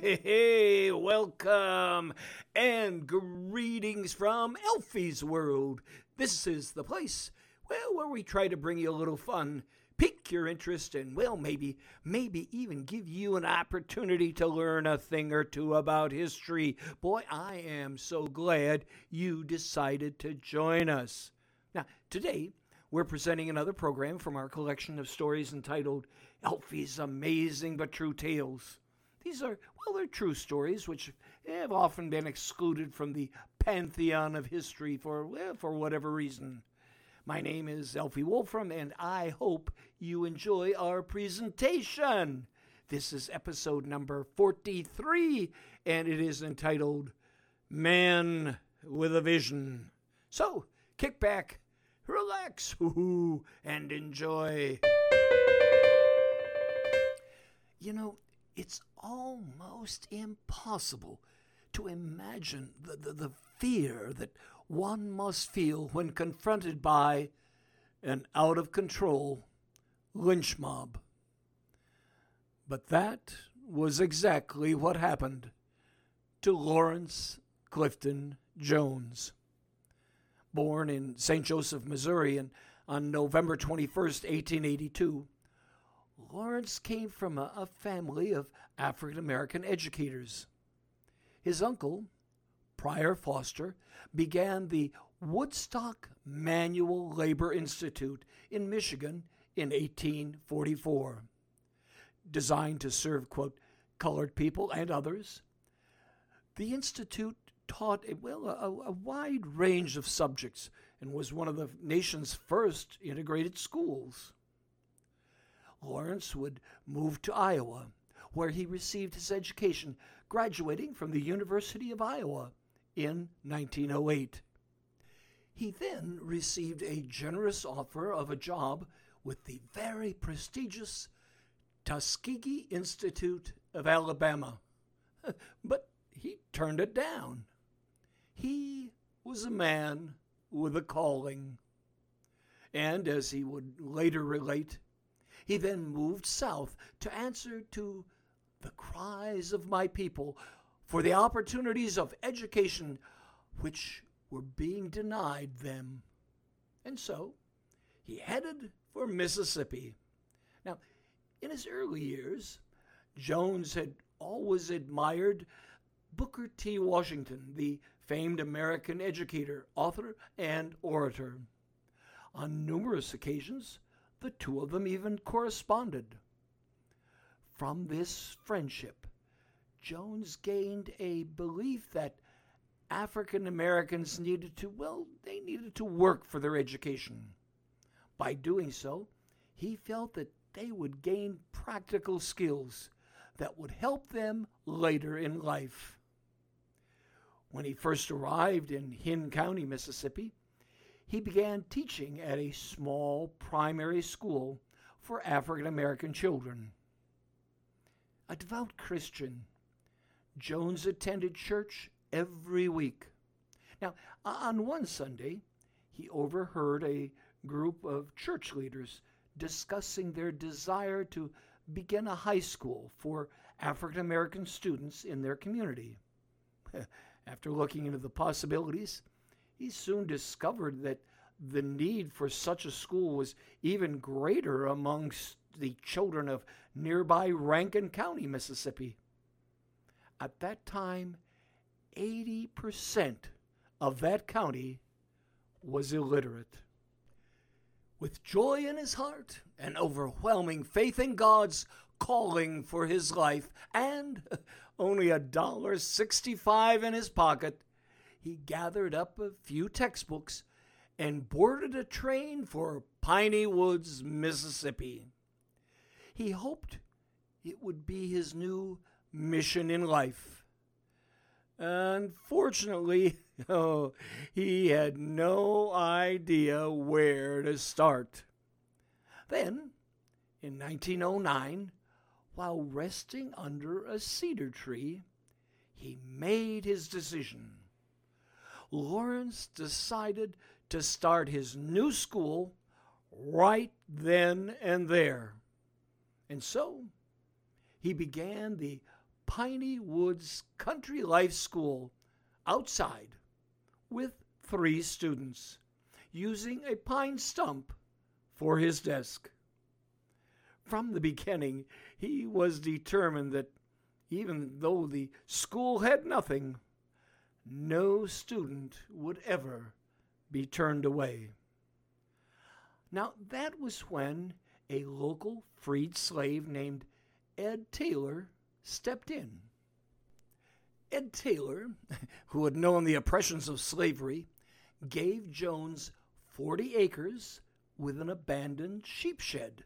Hey, welcome and greetings from Alfy's World. This is the place, well, where we try to bring you a little fun, pique your interest, and, well, maybe, maybe even give you an opportunity to learn a thing or two about history. Boy, I am so glad you decided to join us. Now, today, we're presenting another program from our collection of stories entitled Alfy's Amazing But True Tales. These are, well, they're true stories which have often been excluded from the pantheon of history for, well, for whatever reason. My name is Alfy Wolfram, and I hope you enjoy our presentation. This is episode number 43, and it is entitled Man with a Vision. So, kick back, relax, and enjoy. You know, it's almost impossible to imagine the, the, the, fear that one must feel when confronted by an out of control lynch mob. But that was exactly what happened to Lawrence Clifton Jones. Born in St. Joseph, Missouri, and on November 21st, 1882, Lawrence came from a, a family of African American educators. His uncle, Prior Foster, began the Woodstock Manual Labor Institute in Michigan in 1844. Designed to serve, quote, colored people and others, the Institute taught well, a, a wide range of subjects and was one of the nation's first integrated schools. Lawrence would move to Iowa, where he received his education, graduating from the University of Iowa in 1908. He then received a generous offer of a job with the very prestigious Tuskegee Institute of Alabama, but he turned it down. He was a man with a calling. And as he would later relate, he then moved south to answer to the cries of my people for the opportunities of education which were being denied them. And so he headed for Mississippi. Now, in his early years, Jones had always admired Booker T. Washington, the famed American educator, author, and orator. On numerous occasions, the two of them even corresponded. From this friendship, Jones gained a belief that African Americans needed to, well, they needed to work for their education. By doing so, he felt that they would gain practical skills that would help them later in life. When he first arrived in Hinds County, Mississippi, he began teaching at a small primary school for African American children. A devout Christian, Jones attended church every week. Now, on one Sunday, he overheard a group of church leaders discussing their desire to begin a high school for African American students in their community. After looking into the possibilities, he soon discovered that the need for such a school was even greater amongst the children of nearby Rankin County, Mississippi. At that time, 80% of that county was illiterate. With joy in his heart and overwhelming faith in God's calling for his life, and only a dollar sixty-five in his pocket, he gathered up a few textbooks and boarded a train for Piney Woods, Mississippi. He hoped it would be his new mission in life. Unfortunately, oh, he had no idea where to start. Then, in 1909, while resting under a cedar tree, he made his decision. Lawrence decided to start his new school right then and there. And so he began the Piney Woods Country Life School outside with three students using a pine stump for his desk. From the beginning, he was determined that even though the school had nothing, no student would ever be turned away. Now, that was when a local freed slave named Ed Taylor stepped in. Ed Taylor, who had known the oppressions of slavery, gave Jones 40 acres with an abandoned sheep shed,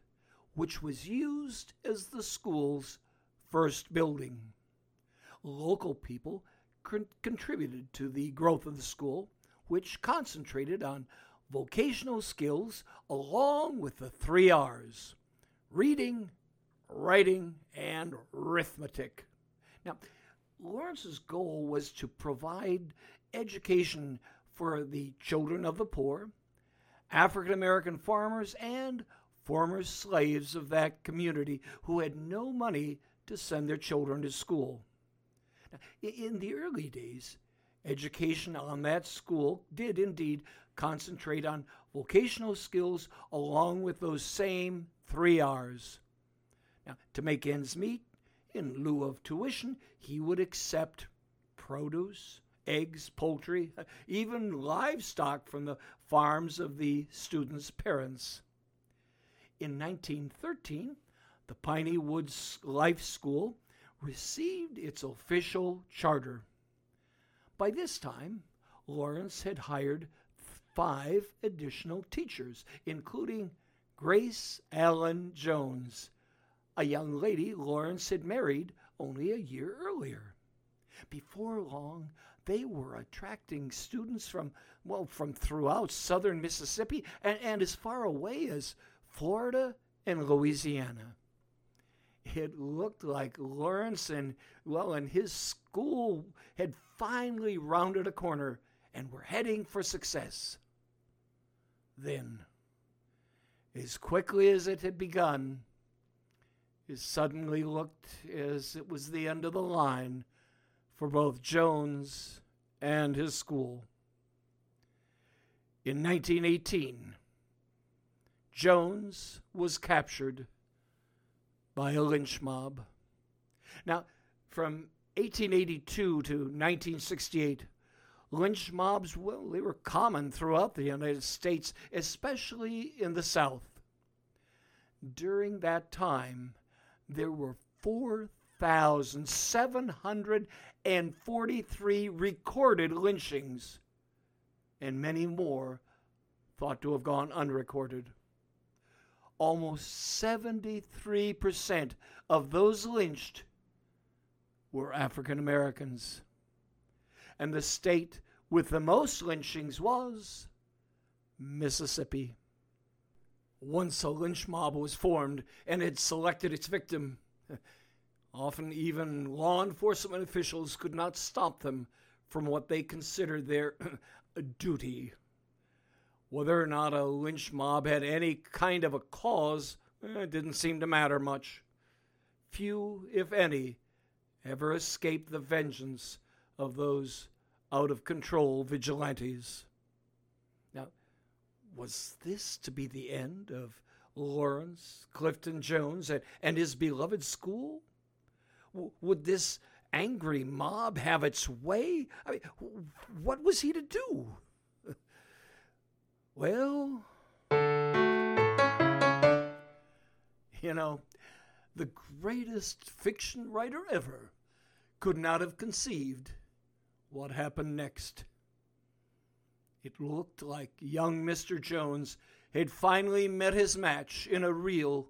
which was used as the school's first building. Local people con- contributed to the growth of the school, which concentrated on vocational skills along with the three R's reading, writing, and arithmetic. Now, Lawrence's goal was to provide education for the children of the poor, African American farmers, and former slaves of that community who had no money to send their children to school. Now, in the early days, education on that school did indeed concentrate on vocational skills along with those same three R's. Now, to make ends meet, in lieu of tuition, he would accept produce, eggs, poultry, even livestock from the farms of the students' parents. In 1913, the Piney Woods Life School received its official charter. By this time, Lawrence had hired five additional teachers, including Grace Allen Jones, a young lady Lawrence had married only a year earlier. Before long, they were attracting students from, well, from throughout southern Mississippi and, and as far away as Florida and Louisiana. It looked like Lawrence and, well, and his school had finally rounded a corner and were heading for success. Then, as quickly as it had begun, it suddenly looked as it was the end of the line for both Jones and his school. In 1918, Jones was captured by a lynch mob. Now, from 1882 to 1968, lynch mobs, well, they were common throughout the United States, especially in the South. During that time, there were 4,743 recorded lynchings, and many more thought to have gone unrecorded. Almost 73% of those lynched were African Americans. And the state with the most lynchings was Mississippi. Once a lynch mob was formed and had selected its victim, often even law enforcement officials could not stop them from what they considered their duty. Whether or not a lynch mob had any kind of a cause, eh, didn't seem to matter much. Few, if any, ever escaped the vengeance of those out of control vigilantes. Now, was this to be the end of Lawrence Clifton Jones and, and his beloved school? W- would this angry mob have its way? I mean, what was he to do? Well, you know, the greatest fiction writer ever could not have conceived what happened next. It looked like young Mr. Jones had finally met his match in a real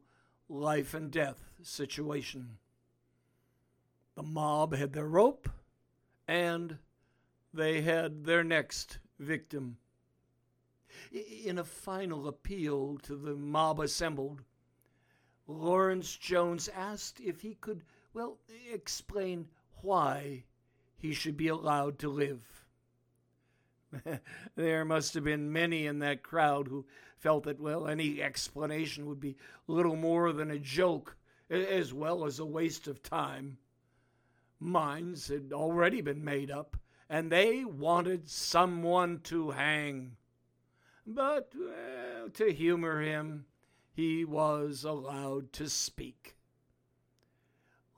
life and death situation. The mob had their rope, and they had their next victim. In a final appeal to the mob assembled, Lawrence Jones asked if he could, well, explain why he should be allowed to live. there must have been many in that crowd who felt that, well, any explanation would be little more than a joke as well as a waste of time. minds had already been made up, and they wanted someone to hang. But, to humor him, he was allowed to speak.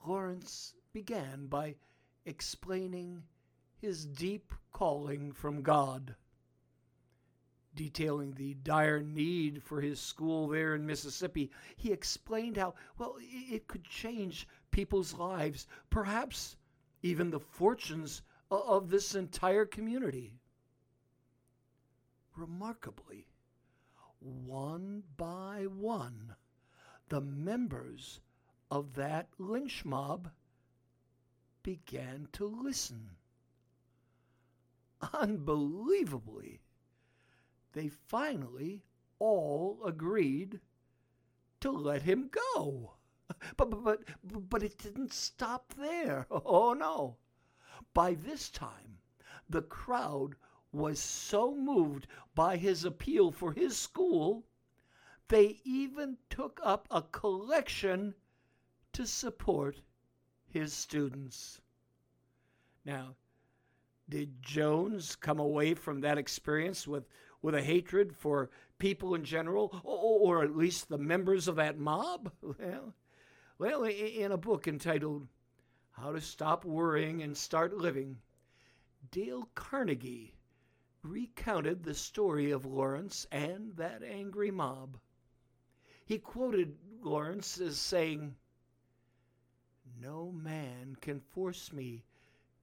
Lawrence began by explaining his deep calling from God detailing the dire need for his school there in Mississippi, he explained how, well, it could change people's lives, perhaps even the fortunes of this entire community. Remarkably, one by one, the members of that lynch mob began to listen. Unbelievably, they finally all agreed to let him go. But, but, but, but it didn't stop there. Oh no. By this time, the crowd was so moved by his appeal for his school, they even took up a collection to support his students. Now, did Jones come away from that experience with with a hatred for people in general, or, or at least the members of that mob? Well, well, in a book entitled How to Stop Worrying and Start Living, Dale Carnegie recounted the story of Lawrence and that angry mob. He quoted Lawrence as saying, No man can force me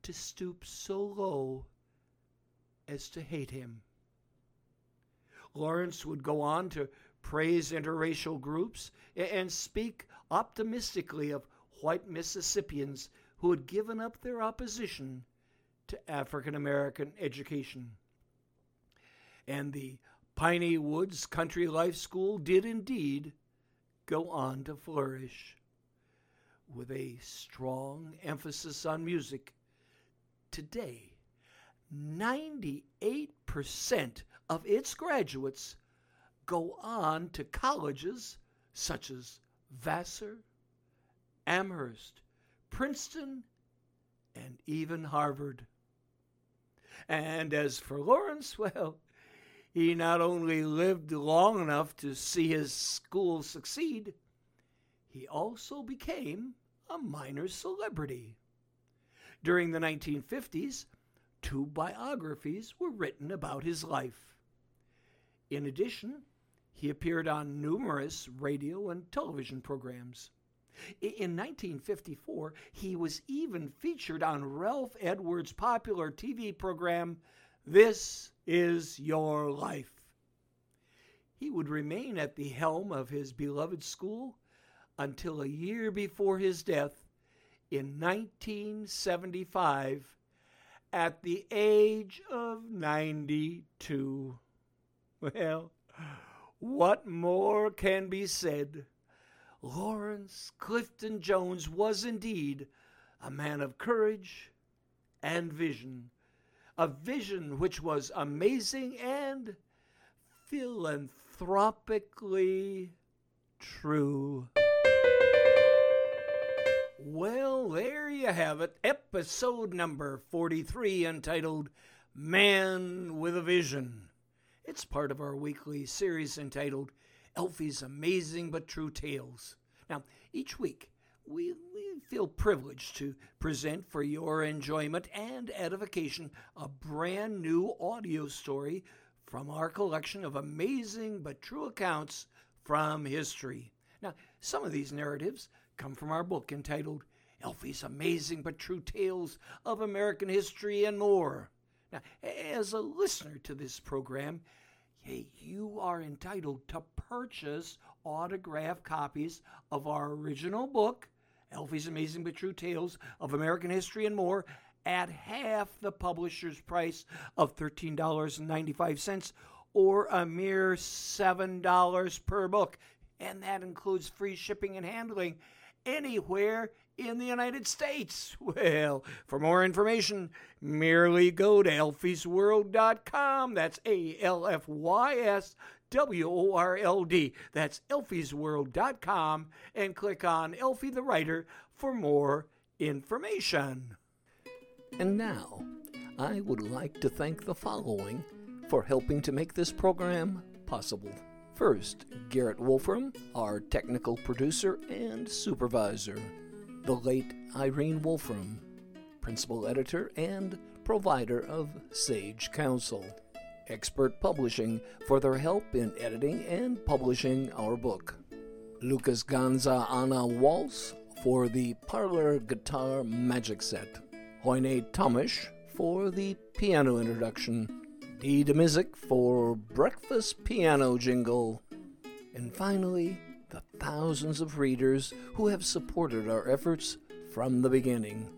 to stoop so low as to hate him. Lawrence would go on to praise interracial groups and speak optimistically of white Mississippians who had given up their opposition to African American education. And the Piney Woods Country Life School did indeed go on to flourish. With a strong emphasis on music, today, 98% of its graduates go on to colleges such as Vassar, Amherst, Princeton, and even Harvard. And as for Lawrence, well, he not only lived long enough to see his school succeed, he also became a minor celebrity. During the 1950s, two biographies were written about his life. In addition, he appeared on numerous radio and television programs. In 1954, he was even featured on Ralph Edwards' popular TV program, This Is Your Life. He would remain at the helm of his beloved school until a year before his death in 1975 at the age of 92. Well, what more can be said? Lawrence Clifton Jones was indeed a man of courage and vision, a vision which was amazing and philanthropically true. Well, there you have it, episode number 43, entitled Man with a Vision. It's part of our weekly series entitled Alfy's Amazing But True Tales. Now, each week, we, we, feel privileged to present for your enjoyment and edification a brand new audio story from our collection of amazing but true accounts from history. Now, some of these narratives come from our book entitled Alfy's Amazing but True Tales of American History and More. Now, as a listener to this program, you are entitled to purchase autographed copies of our original book, Alfy's Amazing but True Tales of American History and More, at half the publisher's price of $13.95 or a mere $7 per book. And that includes free shipping and handling anywhere in the United States? Well, for more information, merely go to alfysworld.com. That's A L F Y S W O R L D. That's alfysworld.com and click on Alfy the Writer for more information. And now, I would like to thank the following for helping to make this program possible. First, Garrett Wolfram, our technical producer and supervisor. The late Irene Wolfram, principal editor and provider of Sage Counsel. Expert Publishing for their help in editing and publishing our book. Lucas Ganza Anna Waltz for the Parlor Guitar Magic Set. Hoyne Tomish for the piano introduction. Dee Demizik for Breakfast Piano Jingle. And finally, the thousands of readers who have supported our efforts from the beginning.